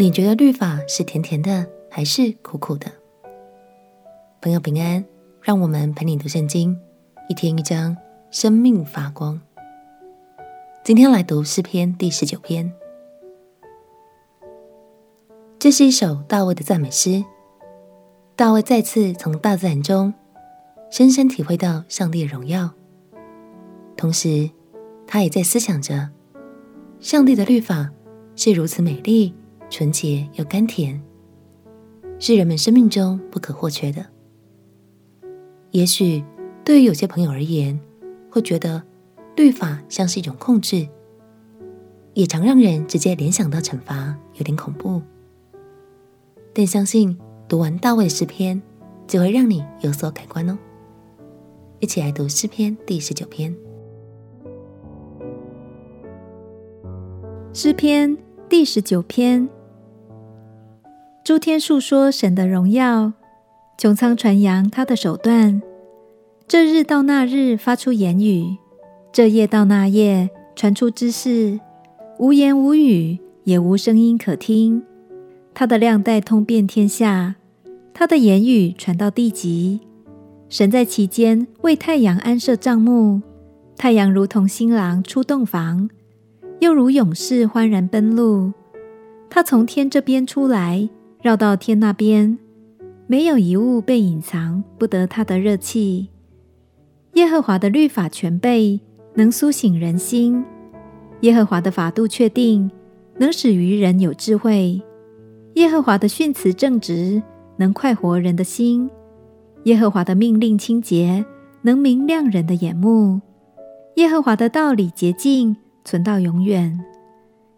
你觉得律法是甜甜的，还是苦苦的？朋友平安，让我们陪你读圣经，一天一章，生命发光。今天来读诗篇第十九篇，这是一首大卫的赞美诗。大卫再次从大自然中深深体会到上帝的荣耀，同时他也在思想着，上帝的律法是如此美丽、纯洁又甘甜，是人们生命中不可或缺的。也许对于有些朋友而言，会觉得律法像是一种控制，也常让人直接联想到惩罚，有点恐怖。但相信读完大卫诗篇，就会让你有所改观哦。一起来读诗篇第十九篇。诗篇第十九篇，诸天述说神的荣耀。穹苍传扬他的手段，这日到那日发出言语，这夜到那夜传出知识，无言无语，也无声音可听。他的量带通遍天下，他的言语传到地极。神在其间为太阳安设帐幕，太阳如同新郎出洞房，又如勇士欢然奔路。他从天这边出来，绕到天那边。没有一物被隐藏，不得他的热气。耶和华的律法全备，能苏醒人心；耶和华的法度确定，能使愚人有智慧；耶和华的训词正直，能快活人的心；耶和华的命令清洁，能明亮人的眼目；耶和华的道理洁净，存到永远；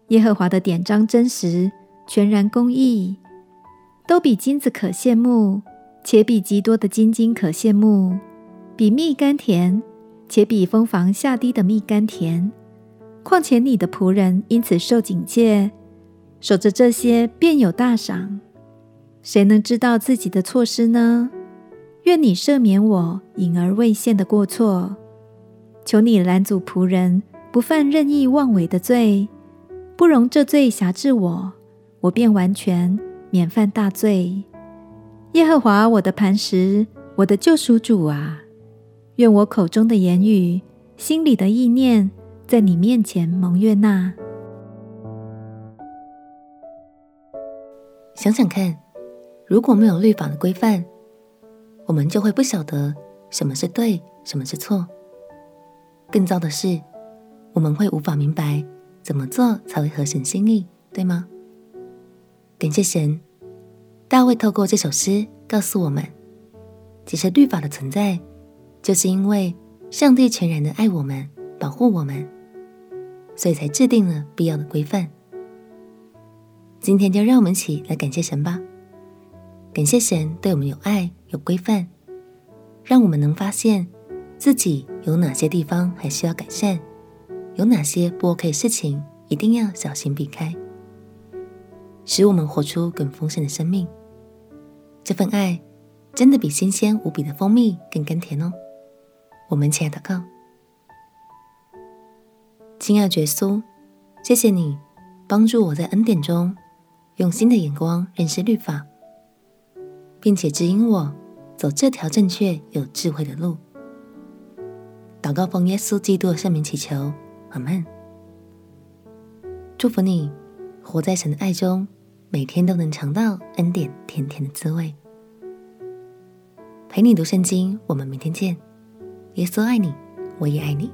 耶和华的典章真实，全然公义。都比金子可羡慕，且比极多的金金可羡慕；比蜜甘甜，且比蜂房下滴的蜜甘甜。况且你的仆人因此受警戒，守着这些便有大赏。谁能知道自己的错失呢？愿你赦免我隐而未现的过错。求你拦阻仆人不犯任意妄为的罪，不容这罪辖制我，我便完全。免犯大罪，耶和华我的磐石，我的救赎主啊，愿我口中的言语，心里的意念，在你面前蒙悦纳。想想看，如果没有律法的规范，我们就会不晓得什么是对，什么是错。更糟的是，我们会无法明白怎么做才会合神心意，对吗？感谢神，大卫透过这首诗告诉我们，其实律法的存在，就是因为上帝全然的爱我们、保护我们，所以才制定了必要的规范。今天就让我们一起来感谢神吧，感谢神对我们有爱、有规范，让我们能发现自己有哪些地方还需要改善，有哪些不 OK 事情，一定要小心避开。使我们活出更丰盛的生命。这份爱真的比新鲜无比的蜂蜜更甘甜哦。我们亲爱的告，亲爱的耶稣，谢谢你帮助我在恩典中用新的眼光认识律法，并且指引我走这条正确有智慧的路。祷告奉耶稣基督的圣名祈求，阿门。祝福你。活在神的爱中，每天都能尝到恩典甜甜的滋味。陪你读圣经，我们明天见。耶稣爱你，我也爱你。